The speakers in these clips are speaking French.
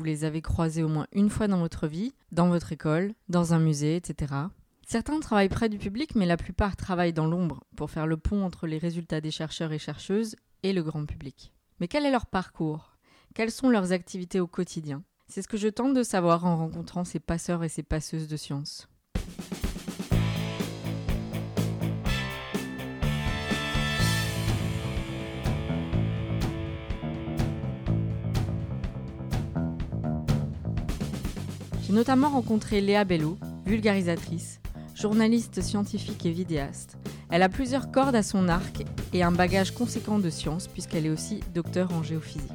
vous les avez croisés au moins une fois dans votre vie, dans votre école, dans un musée, etc. Certains travaillent près du public, mais la plupart travaillent dans l'ombre pour faire le pont entre les résultats des chercheurs et chercheuses et le grand public. Mais quel est leur parcours? Quelles sont leurs activités au quotidien? C'est ce que je tente de savoir en rencontrant ces passeurs et ces passeuses de sciences. J'ai notamment rencontré Léa Bello, vulgarisatrice, journaliste scientifique et vidéaste. Elle a plusieurs cordes à son arc et un bagage conséquent de sciences puisqu'elle est aussi docteur en géophysique.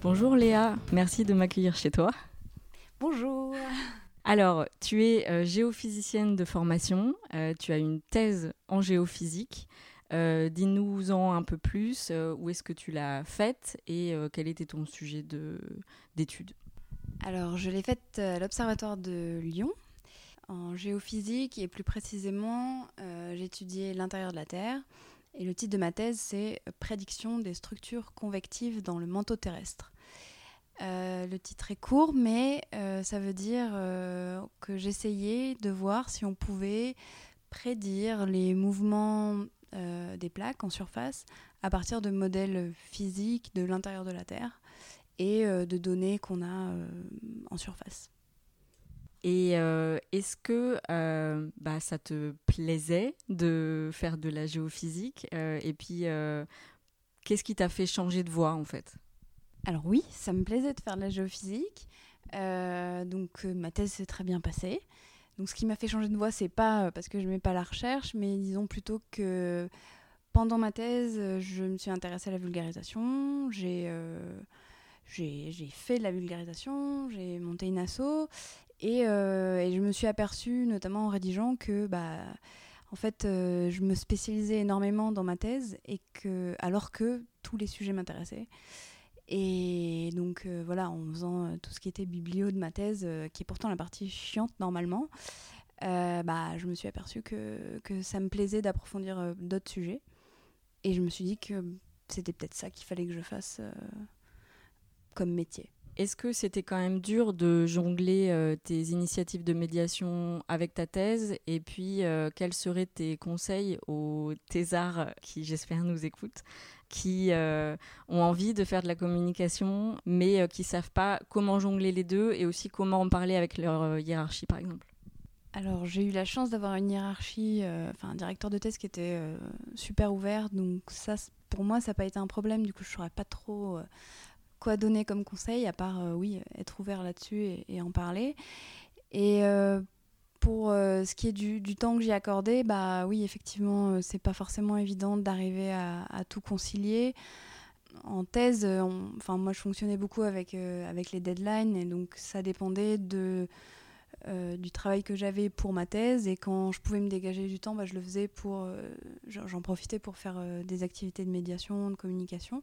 Bonjour Léa, merci de m'accueillir chez toi. Bonjour. Alors, tu es euh, géophysicienne de formation, euh, tu as une thèse en géophysique. Euh, dis-nous-en un peu plus, où est-ce que tu l'as faite et quel était ton sujet d'étude? Alors, je l'ai faite à l'Observatoire de Lyon, en géophysique, et plus précisément, j'ai étudié l'intérieur de la Terre. Et le titre de ma thèse, c'est Prédiction des structures convectives dans le manteau terrestre. Euh, le titre est court, mais euh, ça veut dire euh, que j'essayais de voir si on pouvait prédire les mouvements des plaques en surface à partir de modèles physiques de l'intérieur de la Terre et de données qu'on a en surface. Et est-ce que bah, ça te plaisait de faire de la géophysique Et puis, qu'est-ce qui t'a fait changer de voie en fait? Alors oui, ça me plaisait de faire de la géophysique. Euh, donc euh, ma thèse s'est très bien passée. Donc ce qui m'a fait changer de voie, c'est pas euh, parce que je n'aimais pas la recherche, mais disons plutôt que pendant ma thèse, je me suis intéressée à la vulgarisation. J'ai fait de la vulgarisation, j'ai monté une asso et, et, je me suis aperçue, notamment en rédigeant, que bah en fait, je me spécialisais énormément dans ma thèse et que alors que tous les sujets m'intéressaient. Et donc euh, voilà, en faisant euh, tout ce qui était biblio de ma thèse, euh, qui est pourtant la partie chiante normalement, bah, je me suis aperçue que, que ça me plaisait d'approfondir d'autres sujets. Et je me suis dit que c'était peut-être ça qu'il fallait que je fasse comme métier. Est-ce que c'était quand même dur de jongler tes initiatives de médiation avec ta thèse Et puis, quels seraient tes conseils aux thésards qui, j'espère, nous écoutent qui euh, ont envie de faire de la communication, mais euh, qui ne savent pas comment jongler les deux et aussi comment en parler avec leur euh, hiérarchie, par exemple? Alors j'ai eu la chance d'avoir une hiérarchie, enfin un directeur de thèse qui était super ouvert, donc ça pour moi ça n'a pas été un problème, du coup je ne saurais pas trop quoi donner comme conseil, à part oui être ouvert là-dessus et, en parler. Et pour euh, ce qui est du, temps que j'ai accordé, bah oui, effectivement, euh, c'est pas forcément évident d'arriver à, tout concilier. En thèse, euh, enfin moi je fonctionnais beaucoup avec, avec les deadlines et donc ça dépendait de, du travail que j'avais pour ma thèse et quand je pouvais me dégager du temps, bah, je le faisais pour, j'en profitais pour faire des activités de médiation, de communication.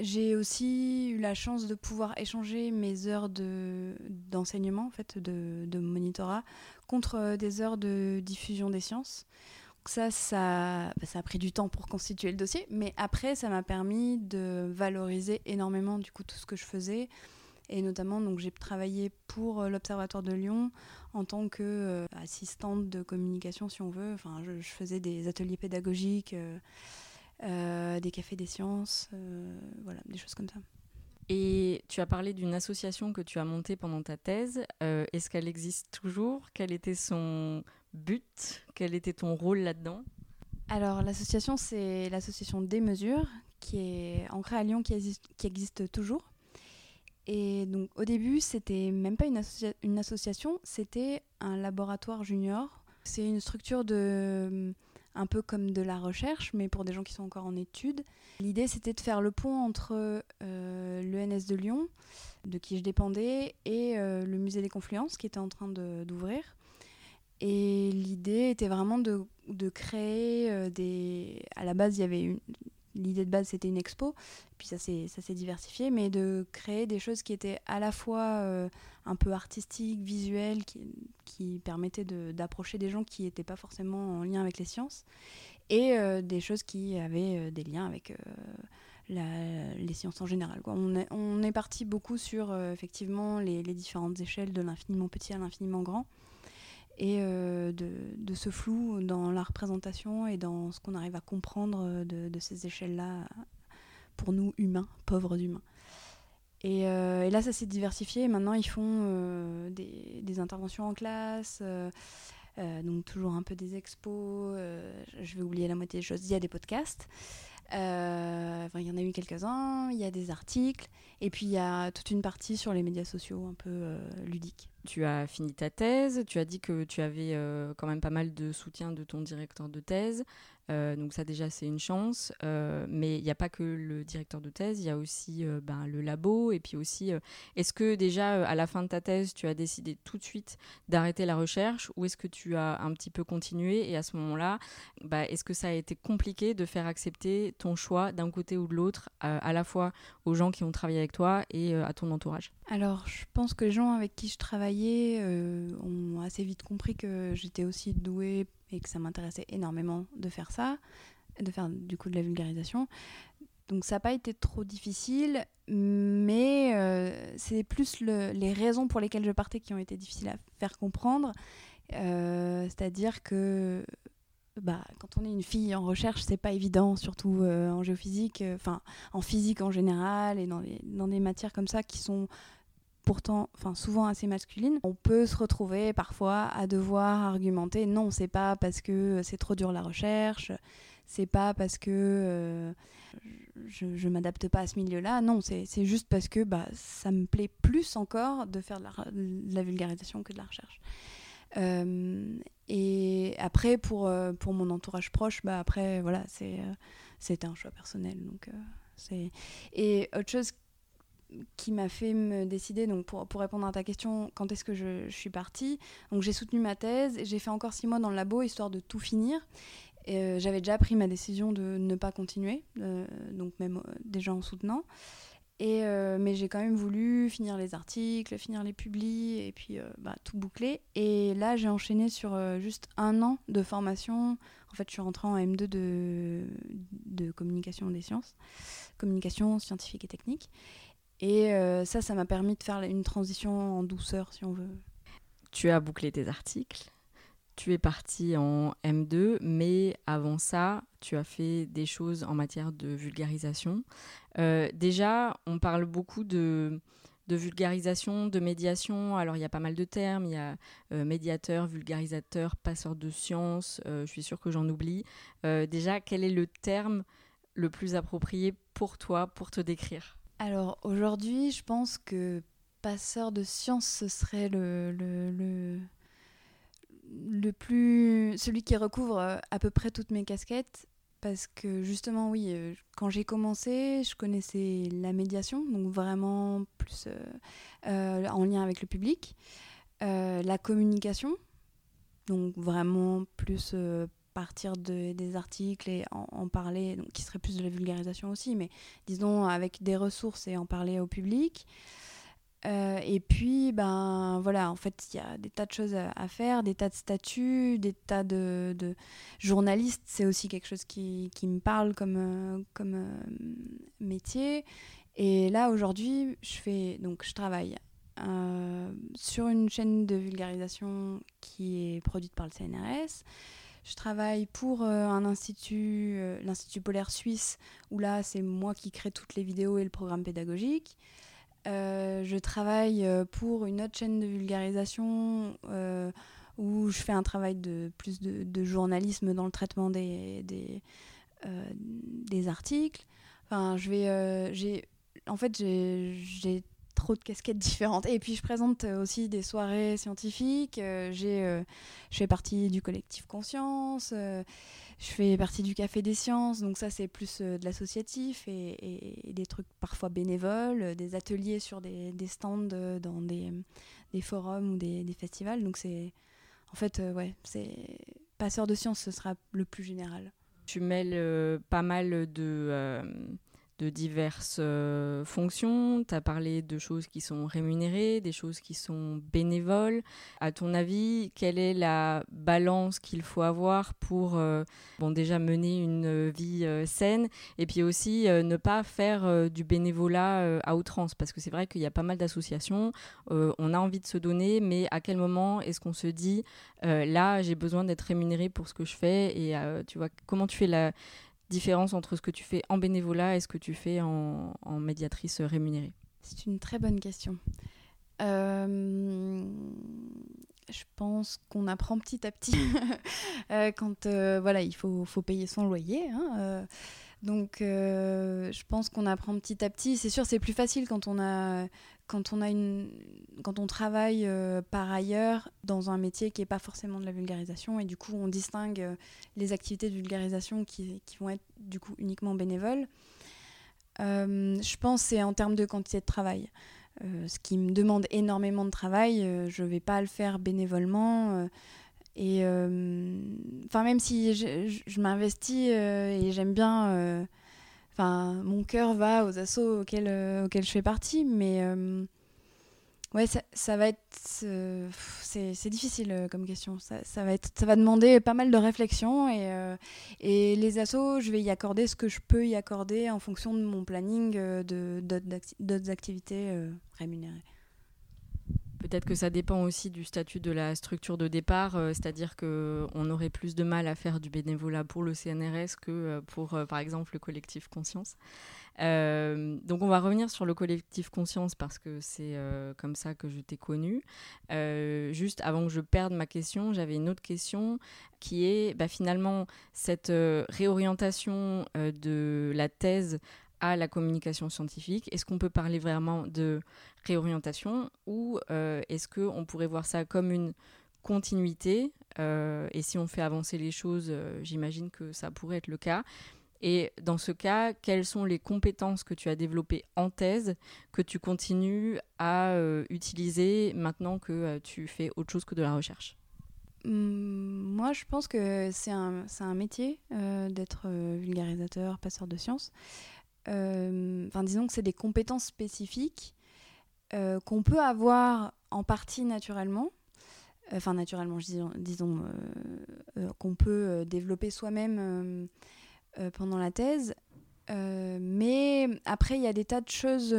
J'ai aussi eu la chance de pouvoir échanger mes heures d'enseignement, en fait, de, de, monitorat, contre euh, des heures de diffusion des sciences. Ça, ça, bah, ça a pris du temps pour constituer le dossier, mais après, ça m'a permis de valoriser énormément du coup tout ce que je faisais. Et notamment, j'ai travaillé pour euh, l'Observatoire de Lyon en tant qu'assistante euh, de communication, si on veut. Enfin, je, faisais des ateliers pédagogiques. Euh, des cafés des sciences, euh, voilà, des choses comme ça. Et tu as parlé d'une association que tu as montée pendant ta thèse. Euh, est-ce qu'elle existe toujours? Quel était son but? Quel était ton rôle là-dedans? Alors l'association, c'est l'association des mesures, qui est ancrée à Lyon, qui existe, qui existe toujours. Et donc au début, c'était même pas une, une association, c'était un laboratoire junior. C'est une structure de un peu comme de la recherche, mais pour des gens qui sont encore en études. L'idée, c'était de faire le pont entre euh, l'ENS de Lyon, de qui je dépendais, et euh, le musée des Confluences, qui était en train d'ouvrir. Et l'idée était vraiment de, créer euh, des... À la base, il y avait l'idée de base c'était une expo, puis ça s'est diversifié, mais de créer des choses qui étaient à la fois euh, un peu artistiques, visuelles, qui, qui permettaient d'approcher des gens qui n'étaient pas forcément en lien avec les sciences, et euh, des choses qui avaient euh, des liens avec les sciences en général. Quoi. On, est, on est parti beaucoup sur effectivement les, les différentes échelles de l'infiniment petit à l'infiniment grand et euh, de, ce flou dans la représentation et dans ce qu'on arrive à comprendre euh, de, ces échelles-là pour nous humains, pauvres humains. Et, euh, là, ça s'est diversifié. maintenant, ils font des, des, interventions en classe, donc toujours un peu des expos. je vais oublier la moitié des choses. Il y a des podcasts. il y en a eu quelques-uns. Il y a des articles. Et puis, il y a toute une partie sur les médias sociaux un peu ludiques tu as fini ta thèse, tu as dit que tu avais euh, quand même pas mal de soutien de ton directeur de thèse. Euh, donc ça déjà c'est une chance, euh, mais il n'y a pas que le directeur de thèse, il y a aussi ben, le labo. Et puis aussi est-ce que déjà à la fin de ta thèse tu as décidé tout de suite d'arrêter la recherche ou est-ce que tu as un petit peu continué et à ce moment-là bah, est-ce que ça a été compliqué de faire accepter ton choix d'un côté ou de l'autre à la fois aux gens qui ont travaillé avec toi et à ton entourage? Alors je pense que les gens avec qui je travaillais ont assez vite compris que j'étais aussi douée et que ça m'intéressait énormément de faire ça, de faire du coup de la vulgarisation. Donc ça n'a pas été trop difficile, mais euh, c'est plus le, les raisons pour lesquelles je partais qui ont été difficiles à faire comprendre. Euh, c'est-à-dire que bah, quand on est une fille en recherche, c'est pas évident, surtout euh, en géophysique, enfin en physique en général et dans des matières comme ça qui sont pourtant, enfin souvent assez masculine, on peut se retrouver parfois à devoir argumenter non, c'est pas parce que c'est trop dur la recherche, c'est pas parce que euh, je, m'adapte pas à ce milieu-là, non, c'est juste parce que bah, ça me plaît plus encore de faire de la, vulgarisation que de la recherche. Euh, et après, pour, euh, pour mon entourage proche, bah après, voilà, c'est un choix personnel. Donc, c'est et autre chose qui m'a fait me décider, donc pour, pour, répondre à ta question, quand est-ce que je, suis partie? Donc j'ai soutenu ma thèse, j'ai fait encore six mois dans le labo histoire de tout finir. Euh, J'avais déjà pris ma décision de ne pas continuer, euh, donc même euh, déjà en soutenant. Et, mais j'ai quand même voulu finir les articles, finir les publis et puis bah, tout boucler. Et là, j'ai enchaîné sur juste un an de formation. En fait, je suis rentrée en M2 de, de communication des sciences, communication scientifique et technique. Et euh, ça, ça m'a permis de faire une transition en douceur, si on veut. Tu as bouclé tes articles, tu es parti en M2, mais avant ça, tu as fait des choses en matière de vulgarisation. Euh, déjà, on parle beaucoup de, vulgarisation, de médiation. Alors, il y a pas mal de termes. Il y a euh, médiateur, vulgarisateur, passeur de sciences. je suis sûre que j'en oublie. déjà, quel est le terme le plus approprié pour toi, pour te décrire? Alors aujourd'hui, je pense que passeur de science, ce serait le, le, le, plus. celui qui recouvre euh, à peu près toutes mes casquettes. Parce que justement, oui, euh, quand j'ai commencé, je connaissais la médiation, donc vraiment plus euh, en lien avec le public. la communication, donc vraiment plus partir de, des articles et en, parler, donc, qui serait plus de la vulgarisation aussi, mais disons avec des ressources et en parler au public. Euh, et puis, ben voilà, en fait, il y a des tas de choses à, faire, des tas de statuts, des tas de, de journalistes. C'est aussi quelque chose qui, qui me parle comme, euh, comme euh, métier. Et là, aujourd'hui, je fais donc je travaille sur une chaîne de vulgarisation qui est produite par le CNRS. Je travaille pour euh, un institut, euh, l'Institut polaire suisse, où là, c'est moi qui crée toutes les vidéos et le programme pédagogique. Euh, je travaille pour une autre chaîne de vulgarisation où je fais un travail de plus de, journalisme dans le traitement des, des, articles. Enfin, je vais, en fait, j'ai trop de casquettes différentes. Et puis je présente euh, aussi des soirées scientifiques. Euh, j'ai, euh, je fais partie du collectif Conscience. je fais partie du Café des Sciences. Donc ça, c'est plus de l'associatif et, des trucs parfois bénévoles, des ateliers sur des, stands dans des, forums ou des, des festivals. Donc c'est, en fait, ouais, c'est passeur de sciences, ce sera le plus général. tu mêles pas mal de de diverses euh, fonctions. Tu as parlé de choses qui sont rémunérées, des choses qui sont bénévoles. À ton avis, quelle est la balance qu'il faut avoir pour euh, déjà mener une vie euh, saine et puis aussi ne pas faire du bénévolat à outrance? Parce que c'est vrai qu'il y a pas mal d'associations, on a envie de se donner, mais à quel moment est-ce qu'on se dit là, j'ai besoin d'être rémunéré pour ce que je fais et tu vois, comment tu fais la différence entre ce que tu fais en bénévolat et ce que tu fais en, médiatrice rémunérée C'est une très bonne question. Euh, je pense qu'on apprend petit à petit euh, quand euh, voilà il faut, faut, payer son loyer. Hein, donc je pense qu'on apprend petit à petit. C'est sûr c'est plus facile quand on a quand on, a une, quand on travaille euh, par ailleurs dans un métier qui n'est pas forcément de la vulgarisation et du coup on distingue euh, les activités de vulgarisation qui, qui, vont être du coup uniquement bénévoles, euh, je pense c'est en termes de quantité de travail. ce qui me demande énormément de travail, je ne vais pas le faire bénévolement. et enfin même si je, je m'investis et j'aime bien Enfin, mon cœur va aux assauts auxquels, euh, auxquels je fais partie, mais euh, ouais, ça, va être. Euh, c'est difficile comme question. Ça, va être, ça va demander pas mal de réflexion et, et les assauts, je vais y accorder ce que je peux y accorder en fonction de mon planning d'autres activités rémunérées. Peut-être que ça dépend aussi du statut de la structure de départ, euh, c'est-à-dire qu'on aurait plus de mal à faire du bénévolat pour le CNRS que euh, pour, euh, par exemple, le collectif Conscience. donc on va revenir sur le collectif Conscience parce que c'est comme ça que je t'ai connu. juste avant que je perde ma question, j'avais une autre question qui est bah, finalement cette réorientation de la thèse à la communication scientifique Est-ce qu'on peut parler vraiment de réorientation ou euh, est-ce qu'on pourrait voir ça comme une continuité euh, Et si on fait avancer les choses, euh, j'imagine que ça pourrait être le cas. Et dans ce cas, quelles sont les compétences que tu as développées en thèse que tu continues à utiliser maintenant que tu fais autre chose que de la recherche? Mmh, moi, je pense que c'est un, un, métier d'être vulgarisateur, passeur de sciences. Enfin, disons que c'est des compétences spécifiques euh, qu'on peut avoir en partie naturellement. Enfin, naturellement, disons, euh, qu'on peut développer soi-même pendant la thèse. mais après, il y a des tas de choses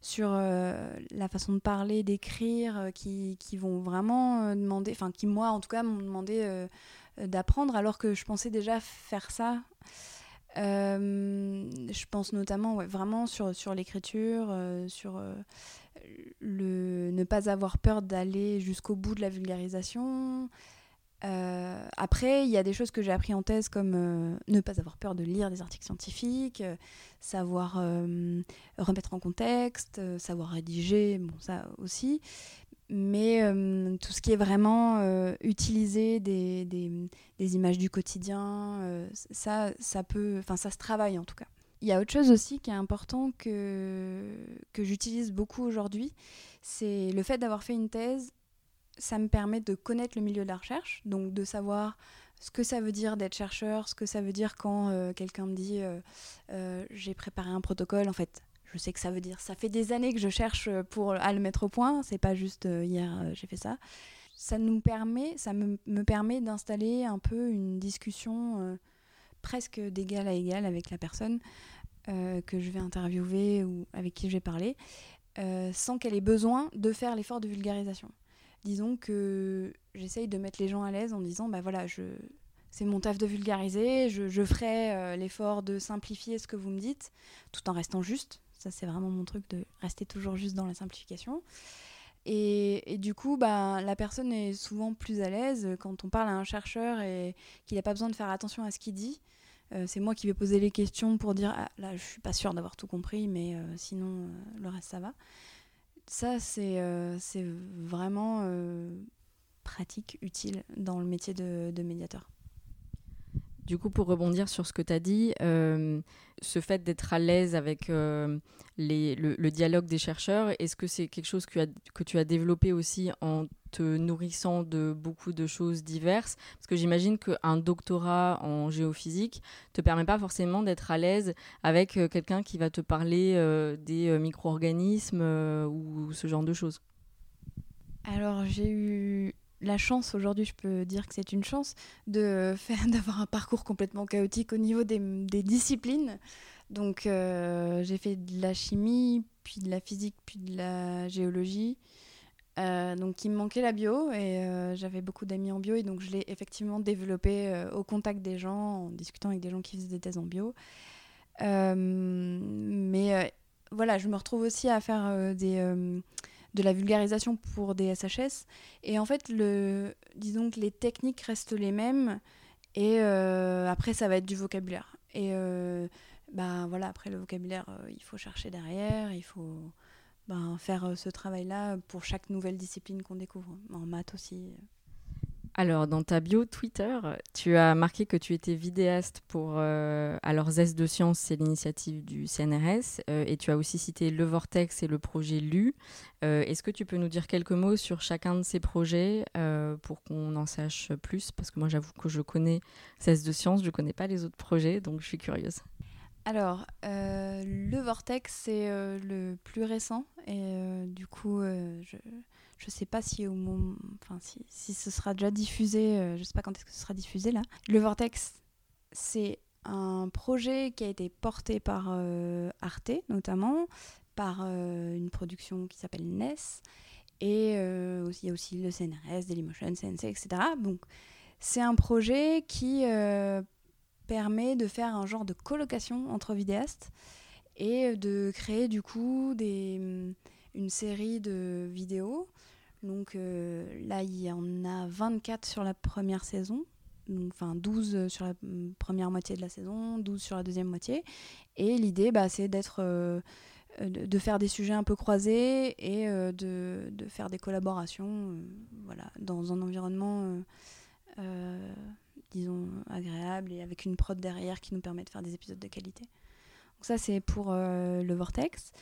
sur la façon de parler, d'écrire, qui, qui, vont vraiment demander, enfin qui moi en tout cas m'ont demandé d'apprendre, alors que je pensais déjà faire ça euh, je pense notamment vraiment sur, l'écriture, euh, sur euh, le ne pas avoir peur d'aller jusqu'au bout de la vulgarisation. après, il y a des choses que j'ai appris en thèse comme ne pas avoir peur de lire des articles scientifiques, savoir remettre en contexte, savoir rédiger, bon ça aussi mais euh, tout ce qui est vraiment euh, utiliser des, des, des, images du quotidien, euh, ça, ça peut, enfin ça se travaille en tout cas. Il y a autre chose aussi qui est important que, j'utilise beaucoup aujourd'hui, c'est le fait d'avoir fait une thèse, ça me permet de connaître le milieu de la recherche, donc de savoir ce que ça veut dire d'être chercheur, ce que ça veut dire quand quelqu'un me dit j'ai préparé un protocole, en fait je sais que ça veut dire. Ça fait des années que je cherche pour à le mettre au point. C'est pas juste euh, hier euh, j'ai fait ça. Ça nous permet, ça me, me permet d'installer un peu une discussion euh, presque d'égal à égal avec la personne que je vais interviewer ou avec qui je vais parler, sans qu'elle ait besoin de faire l'effort de vulgarisation. Disons que j'essaye de mettre les gens à l'aise en disant bah voilà je c'est mon taf de vulgariser, je, je ferai l'effort de simplifier ce que vous me dites, tout en restant juste, ça, c'est vraiment mon truc de rester toujours juste dans la simplification. Et, du coup, bah, la personne est souvent plus à l'aise quand on parle à un chercheur et qu'il n'a pas besoin de faire attention à ce qu'il dit. Euh, c'est moi qui vais poser les questions pour dire ah, là, je suis pas sûre d'avoir tout compris, mais euh, sinon, euh, le reste, ça va. Ça, c'est vraiment pratique, utile dans le métier de médiateur Du coup, pour rebondir sur ce que tu as dit, ce fait d'être à l'aise avec les, le, dialogue des chercheurs, est-ce que c'est quelque chose que, tu as développé aussi en te nourrissant de beaucoup de choses diverses? Parce que j'imagine qu'un doctorat en géophysique te permet pas forcément d'être à l'aise avec quelqu'un qui va te parler des micro-organismes ou ce genre de choses. Alors j'ai eu la chance aujourd'hui, je peux dire que c'est une chance de faire d'avoir un parcours complètement chaotique au niveau des, disciplines. Donc euh, j'ai fait de la chimie, puis de la physique, puis de la géologie. Euh, donc il me manquait la bio et euh, j'avais beaucoup d'amis en bio et donc je l'ai effectivement développé au contact des gens, en discutant avec des gens qui faisaient des thèses en bio. mais voilà, je me retrouve aussi à faire des de la vulgarisation pour des SHS. Et en fait, le, disons que les techniques restent les mêmes. Et euh, après, ça va être du vocabulaire. Et euh, bah, voilà, après le vocabulaire, euh, il faut chercher derrière, il faut ben, faire ce travail-là pour chaque nouvelle discipline qu'on découvre. En maths aussi. Alors, dans ta bio Twitter, tu as marqué que tu étais vidéaste pour. Euh, alors, Zest de Science, c'est l'initiative du CNRS. Euh, et tu as aussi cité Le Vortex et le projet LU. Euh, est-ce que tu peux nous dire quelques mots sur chacun de ces projets pour qu'on en sache plus? Parce que moi, j'avoue que je connais Zest de Science, je ne connais pas les autres projets, donc je suis curieuse. Alors, le Vortex, c'est le plus récent. Et du coup, je je ne sais pas si ce sera déjà diffusé, euh, je ne sais pas quand est-ce que ce sera diffusé là. Le Vortex, c'est un projet qui a été porté par euh, Arte notamment, par euh, une production qui s'appelle NES, et il y a aussi le CNRS, Dailymotion, CNC, etc. Donc c'est un projet qui permet de faire un genre de colocation entre vidéastes et de créer du coup des, une série de vidéos donc euh, là, il y en a 24 sur la première saison. enfin 12 sur la mm, première moitié de la saison, 12 sur la deuxième moitié. Et l'idée, bah, c'est d'être, euh, de, faire des sujets un peu croisés et euh, de, de, faire des collaborations voilà, dans un environnement, disons, agréable et avec une prod derrière qui nous permet de faire des épisodes de qualité. Donc ça, c'est pour le Vortex.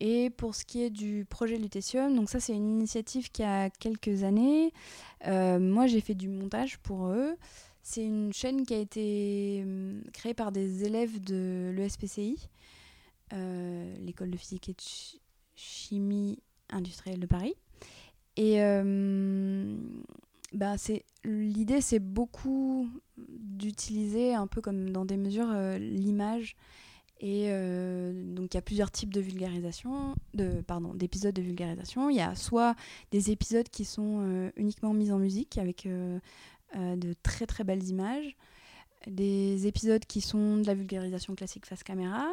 Et pour ce qui est du projet Lutétium, donc ça c'est une initiative qui a quelques années. Euh, moi j'ai fait du montage pour eux. C'est une chaîne qui a été hum, créée par des élèves de l'ESPCI, euh, l'école de physique et de chimie industrielle de Paris. Et euh, bah, l'idée c'est beaucoup d'utiliser un peu comme dans des mesures l'image et euh, donc il y a plusieurs types de vulgarisation, pardon, d'épisodes de vulgarisation. Il y a soit des épisodes qui sont euh, uniquement mis en musique avec euh, de très très belles images, des épisodes qui sont de la vulgarisation classique face caméra,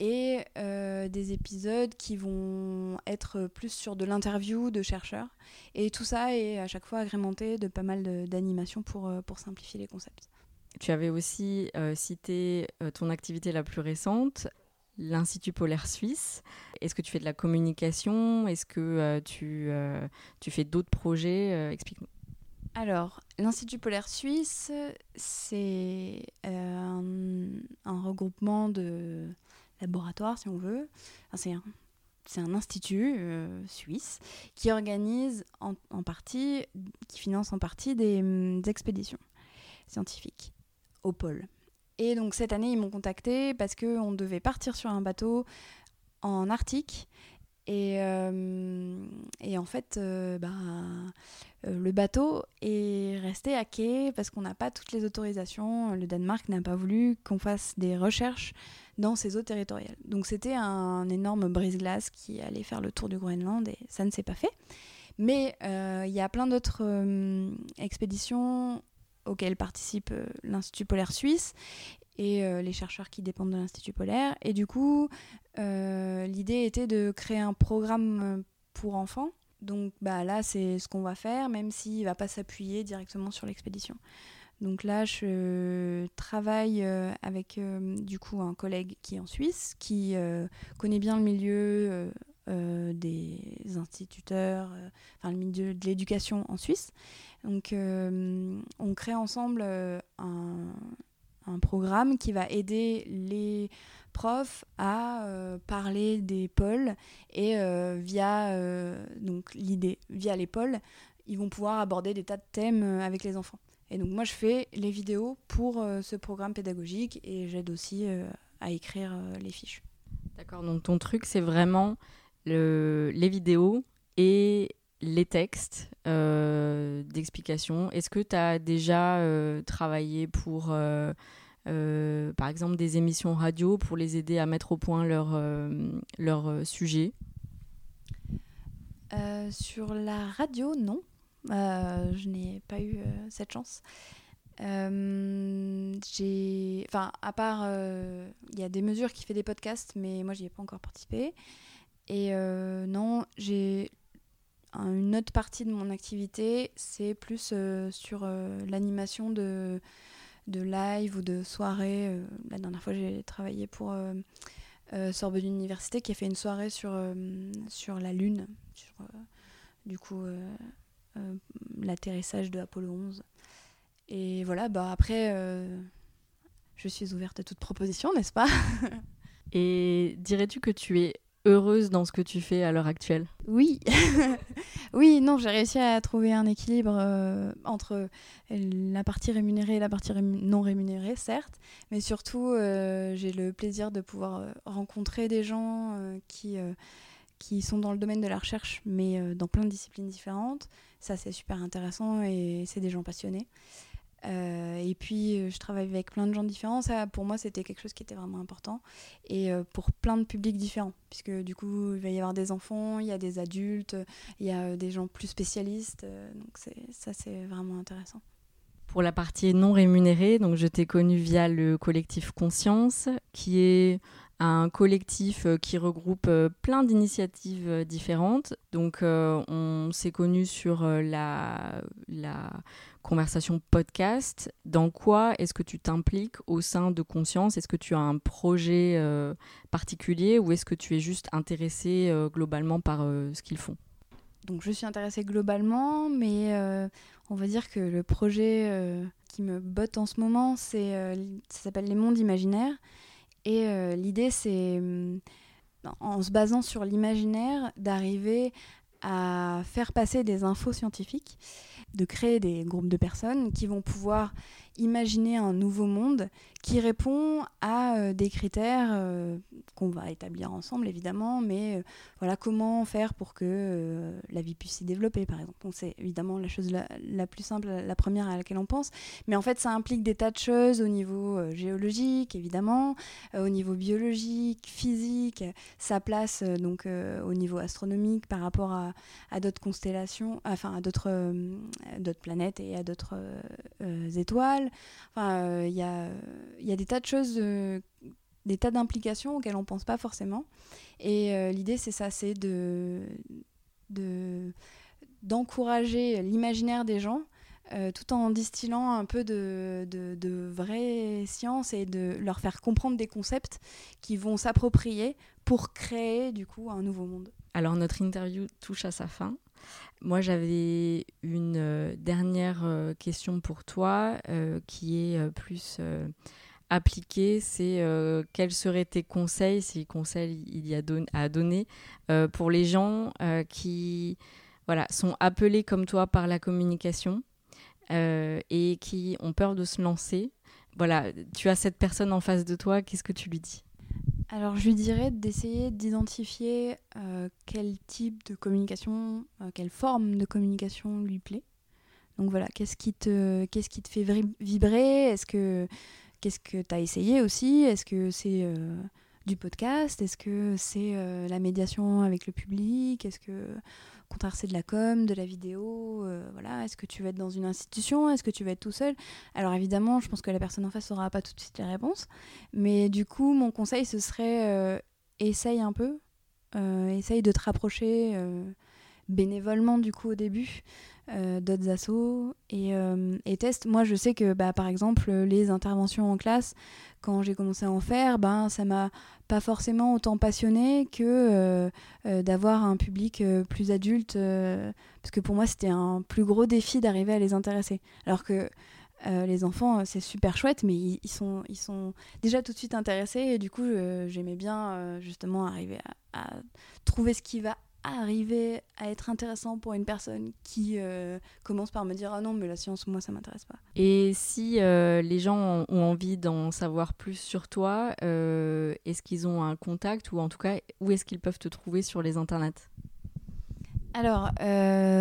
et des épisodes qui vont être plus sur de l'interview de chercheurs. Et tout ça est à chaque fois agrémenté de pas mal d'animations pour, pour simplifier les concepts. Tu avais aussi euh, cité euh, ton activité la plus récente, l'Institut polaire suisse. Est-ce que tu fais de la communication? Est-ce que euh, tu, fais d'autres projets? Explique-moi. Alors, l'Institut polaire suisse, c'est un, regroupement de laboratoires, si on veut. c'est un, institut suisse qui organise en, partie, qui finance en partie des, des expéditions scientifiques pôle. Et donc cette année, ils m'ont contacté parce qu'on devait partir sur un bateau en Arctique. Et, euh, et en fait, euh, bah, euh, le bateau est resté à quai parce qu'on n'a pas toutes les autorisations. Le Danemark n'a pas voulu qu'on fasse des recherches dans ses eaux territoriales. Donc c'était un énorme brise-glace qui allait faire le tour du Groenland et ça ne s'est pas fait. Mais il y a plein d'autres expéditions auquel participe euh, l'Institut polaire suisse et euh, les chercheurs qui dépendent de l'Institut polaire. Et du coup, euh, l'idée était de créer un programme pour enfants. Donc bah, là, c'est ce qu'on va faire, même s'il ne va pas s'appuyer directement sur l'expédition. Donc là, je travaille avec du coup un collègue qui est en Suisse, qui connaît bien le milieu des instituteurs, enfin le milieu de l'éducation en Suisse. Donc, euh, on crée ensemble euh, un programme qui va aider les profs à parler des pôles et via donc l'idée via les pôles ils vont pouvoir aborder des tas de thèmes avec les enfants et donc moi je fais les vidéos pour ce programme pédagogique et j'aide aussi à écrire les fiches D'accord, donc ton truc, c'est vraiment le, les vidéos et les textes euh, d'explication. Est-ce que tu as déjà euh, travaillé pour, euh, par exemple, des émissions radio pour les aider à mettre au point leur, leur sujet? Sur la radio, non. je n'ai pas eu cette chance. J'ai, enfin, à part, il y a des mesures qui fait des podcasts, mais moi j'y ai pas encore participé. Et euh, non, j'ai une autre partie de mon activité, c'est plus sur l'animation de, de live ou de soirée. la dernière fois, j'ai travaillé pour Sorbonne Université qui a fait une soirée sur, sur la Lune, sur du coup l'atterrissage de Apollo 11. Et voilà, bah après, euh, je suis ouverte à toute proposition, n'est-ce pas? Et dirais-tu que tu es heureuse dans ce que tu fais à l'heure actuelle Oui, oui, non, j'ai réussi à trouver un équilibre euh, entre la partie rémunérée et la partie non rémunérée, certes, mais surtout euh, j'ai le plaisir de pouvoir rencontrer des gens qui qui sont dans le domaine de la recherche, mais dans plein de disciplines différentes. Ça, c'est super intéressant et c'est des gens passionnés. Euh, et puis, euh, je travaille avec plein de gens différents. Pour moi, c'était quelque chose qui était vraiment important. Et euh, pour plein de publics différents. Puisque du coup, il va y avoir des enfants, il y a des adultes, il y a des gens plus spécialistes. donc, ça, c'est vraiment intéressant. Pour la partie non rémunérée, donc je t'ai connu via le collectif Conscience, qui est un collectif qui regroupe plein d'initiatives différentes. Donc, on s'est connu sur la, conversation podcast. Dans quoi est-ce que tu t'impliques au sein de Conscience? Est-ce que tu as un projet euh, particulier ou est-ce que tu es juste intéressé euh, globalement par euh, ce qu'ils font? Donc je suis intéressée globalement, mais on va dire que le projet qui me botte en ce moment, c'est ça s'appelle Les Mondes Imaginaires. Et l'idée, c'est en se basant sur l'imaginaire, d'arriver à faire passer des infos scientifiques, de créer des groupes de personnes qui vont pouvoir imaginer un nouveau monde qui répond à euh, des critères euh, qu'on va établir ensemble évidemment, mais euh, voilà comment faire pour que la vie puisse s'y développer par exemple. c'est évidemment la chose la, plus simple, la première à laquelle on pense, mais en fait ça implique des tas de choses au niveau géologique évidemment, au niveau biologique, physique, sa place donc au niveau astronomique par rapport à, à d'autres constellations, enfin à d'autres d'autres planètes et à d'autres étoiles Enfin, il euh, y, a, y, a, des tas de choses, des tas d'implications auxquelles on ne pense pas forcément. Et euh, l'idée, c'est ça, c'est de, de, d'encourager l'imaginaire des gens. Euh, tout en distillant un peu de, de, de vraie science et de leur faire comprendre des concepts qui vont s'approprier pour créer du coup un nouveau monde. Alors notre interview touche à sa fin. Moi, j'avais une euh, dernière euh, question pour toi euh, qui est plus appliquée. C'est quels seraient tes conseils, si conseils il y a à donner, pour les gens qui voilà, sont appelés comme toi par la communication et qui ont peur de se lancer? Voilà, tu as cette personne en face de toi, qu'est-ce que tu lui dis? Alors je lui dirais d'essayer d'identifier euh, quel type de communication, euh, quelle forme de communication lui plaît. Donc voilà, qu'est-ce qui te, qu'est-ce qui te fait vibrer? Est-ce que qu'est-ce que tu as essayé aussi? Est-ce que c'est euh, du podcast? Est-ce que c'est la médiation avec le public? Est-ce que c'est de la com, de la vidéo, euh, voilà, est-ce que tu veux être dans une institution, est-ce que tu veux être tout seul? Alors évidemment, je pense que la personne en face n'aura pas tout de suite les réponses, mais du coup, mon conseil ce serait euh, essaye un peu, euh, essaye de te rapprocher bénévolement du coup au début d'autres assos et, et, teste. Moi, je sais que bah, par exemple les interventions en classe, quand j'ai commencé à en faire, ben ça m'a pas forcément autant passionné que euh, euh, d'avoir un public euh, plus adulte, parce que pour moi c'était un plus gros défi d'arriver à les intéresser. Alors que les enfants, c'est super chouette, mais ils, sont, ils sont déjà tout de suite intéressés. Et du coup, j'aimais bien justement arriver à, trouver ce qui va arriver à être intéressant pour une personne qui euh, commence par me dire ah non mais la science moi ça m'intéresse pas. Et si euh, les gens ont envie d'en savoir plus sur toi, euh, est-ce qu'ils ont un contact ou en tout cas où est-ce qu'ils peuvent te trouver sur les internets? Alors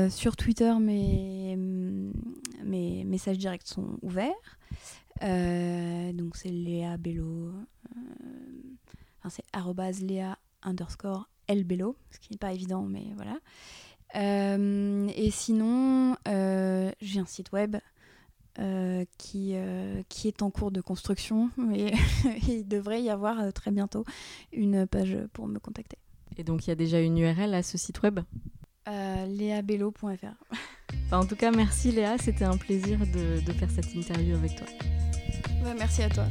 sur Twitter mes, mes messages directs sont ouverts. donc c'est Léa Bello. Enfin c'est arrobase Léa underscore Elbello, ce qui n'est pas évident, mais voilà. Euh, et sinon, euh, j'ai un site web euh, qui, qui est en cours de construction, mais il devrait y avoir très bientôt une page pour me contacter. Et donc il y a déjà une URL à ce site web? Léabello.fr. en tout cas, merci Léa, c'était un plaisir de, de, faire cette interview avec toi. merci à toi.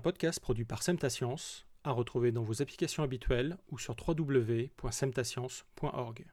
Un podcast produit par Semtascience, à retrouver dans vos applications habituelles ou sur www.semtascience.org.